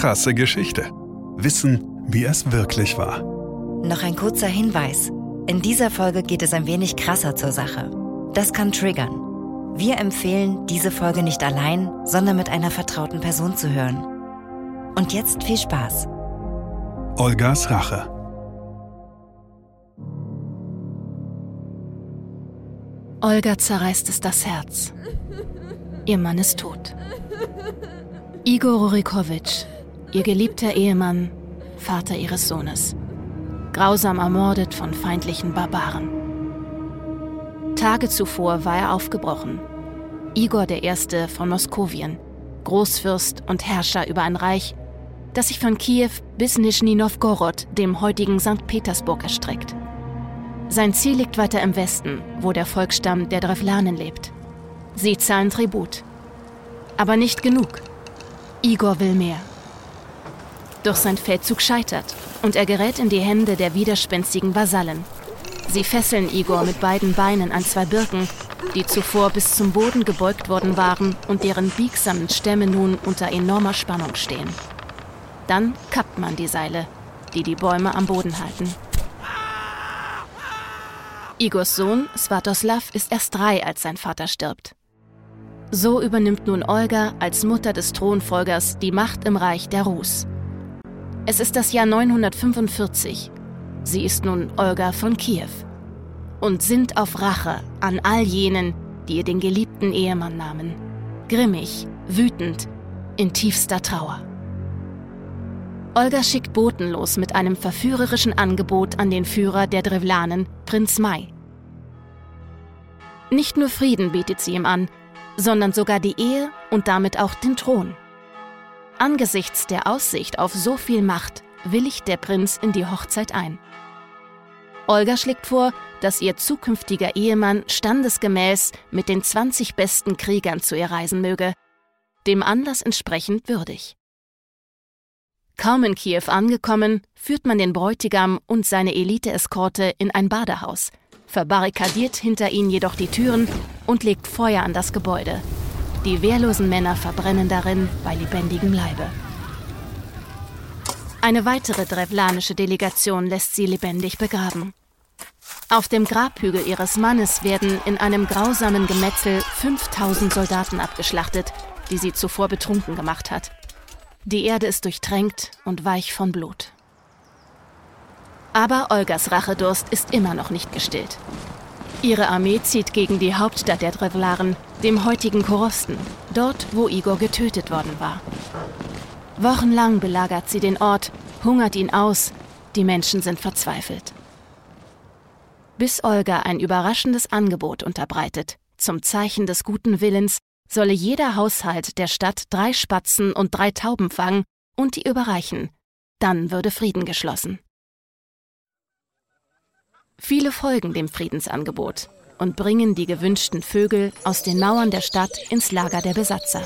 krasse Geschichte. Wissen, wie es wirklich war. Noch ein kurzer Hinweis. In dieser Folge geht es ein wenig krasser zur Sache. Das kann triggern. Wir empfehlen, diese Folge nicht allein, sondern mit einer vertrauten Person zu hören. Und jetzt viel Spaß. Olgas Rache. Olga zerreißt es das Herz. Ihr Mann ist tot. Igor Rurikowitsch, ihr geliebter Ehemann, Vater ihres Sohnes. Grausam ermordet von feindlichen Barbaren. Tage zuvor war er aufgebrochen. Igor I. von Moskowien, Großfürst und Herrscher über ein Reich, das sich von Kiew bis Nischni Novgorod, dem heutigen St. Petersburg, erstreckt. Sein Ziel liegt weiter im Westen, wo der Volksstamm der Drevlanen lebt. Sie zahlen Tribut. Aber nicht genug. Igor will mehr. Doch sein Feldzug scheitert und er gerät in die Hände der widerspenstigen Vasallen. Sie fesseln Igor mit beiden Beinen an zwei Birken, die zuvor bis zum Boden gebeugt worden waren und deren biegsamen Stämme nun unter enormer Spannung stehen. Dann kappt man die Seile, die die Bäume am Boden halten. Igors Sohn Svatoslav ist erst drei, als sein Vater stirbt. So übernimmt nun Olga als Mutter des Thronfolgers die Macht im Reich der Rus. Es ist das Jahr 945. Sie ist nun Olga von Kiew und sinnt auf Rache an all jenen, die ihr den geliebten Ehemann nahmen. Grimmig, wütend, in tiefster Trauer. Olga schickt Boten los mit einem verführerischen Angebot an den Führer der Drevlanen, Prinz Mai. Nicht nur Frieden bietet sie ihm an, sondern sogar die Ehe und damit auch den Thron. Angesichts der Aussicht auf so viel Macht willigt der Prinz in die Hochzeit ein. Olga schlägt vor, dass ihr zukünftiger Ehemann standesgemäß mit den 20 besten Kriegern zu ihr reisen möge, dem Anlass entsprechend würdig. Kaum in Kiew angekommen, führt man den Bräutigam und seine Elite-Eskorte in ein Badehaus, verbarrikadiert hinter ihnen jedoch die Türen und legt Feuer an das Gebäude. Die wehrlosen Männer verbrennen darin bei lebendigem Leibe. Eine weitere drevlanische Delegation lässt sie lebendig begraben. Auf dem Grabhügel ihres Mannes werden in einem grausamen Gemetzel 5000 Soldaten abgeschlachtet, die sie zuvor betrunken gemacht hat. Die Erde ist durchtränkt und weich von Blut. Aber Olgas Rachedurst ist immer noch nicht gestillt. Ihre Armee zieht gegen die Hauptstadt der Drevlaren, dem heutigen Korosten, dort, wo Igor getötet worden war. Wochenlang belagert sie den Ort, hungert ihn aus, die Menschen sind verzweifelt. Bis Olga ein überraschendes Angebot unterbreitet, zum Zeichen des guten Willens, solle jeder Haushalt der Stadt drei Spatzen und drei Tauben fangen und die überreichen. Dann würde Frieden geschlossen. Viele folgen dem Friedensangebot und bringen die gewünschten Vögel aus den Mauern der Stadt ins Lager der Besatzer.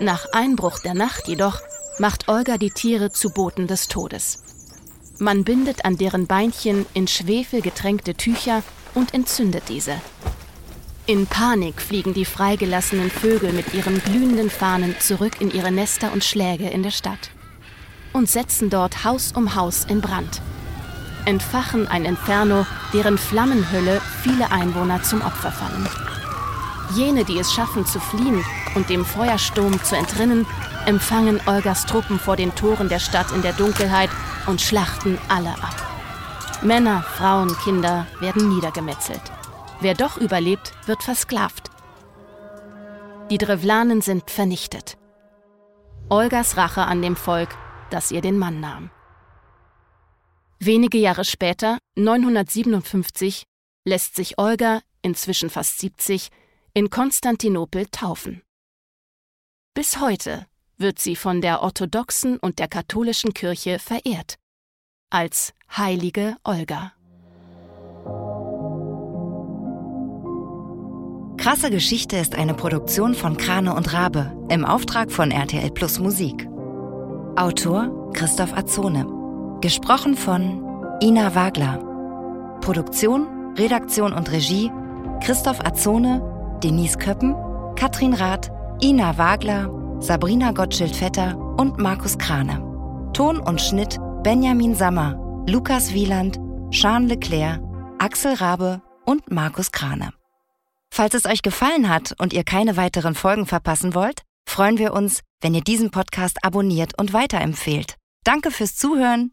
Nach Einbruch der Nacht jedoch macht Olga die Tiere zu Boten des Todes. Man bindet an deren Beinchen in Schwefel getränkte Tücher und entzündet diese. In Panik fliegen die freigelassenen Vögel mit ihren glühenden Fahnen zurück in ihre Nester und Schläge in der Stadt und setzen dort Haus um Haus in Brand entfachen ein Inferno, deren Flammenhülle viele Einwohner zum Opfer fallen. Jene, die es schaffen zu fliehen und dem Feuersturm zu entrinnen, empfangen Olgas Truppen vor den Toren der Stadt in der Dunkelheit und schlachten alle ab. Männer, Frauen, Kinder werden niedergemetzelt. Wer doch überlebt, wird versklavt. Die Drevlanen sind vernichtet. Olgas Rache an dem Volk, das ihr den Mann nahm. Wenige Jahre später, 957, lässt sich Olga, inzwischen fast 70, in Konstantinopel taufen. Bis heute wird sie von der orthodoxen und der katholischen Kirche verehrt als heilige Olga. Krasse Geschichte ist eine Produktion von Krane und Rabe im Auftrag von RTL Plus Musik. Autor Christoph Azone. Gesprochen von Ina Wagler. Produktion, Redaktion und Regie Christoph Azone, Denise Köppen, Katrin Rath, Ina Wagler, Sabrina Gottschild-Vetter und Markus Krane. Ton und Schnitt Benjamin Sammer, Lukas Wieland, Jean Leclerc, Axel Rabe und Markus Krane. Falls es euch gefallen hat und ihr keine weiteren Folgen verpassen wollt, freuen wir uns, wenn ihr diesen Podcast abonniert und weiterempfehlt. Danke fürs Zuhören.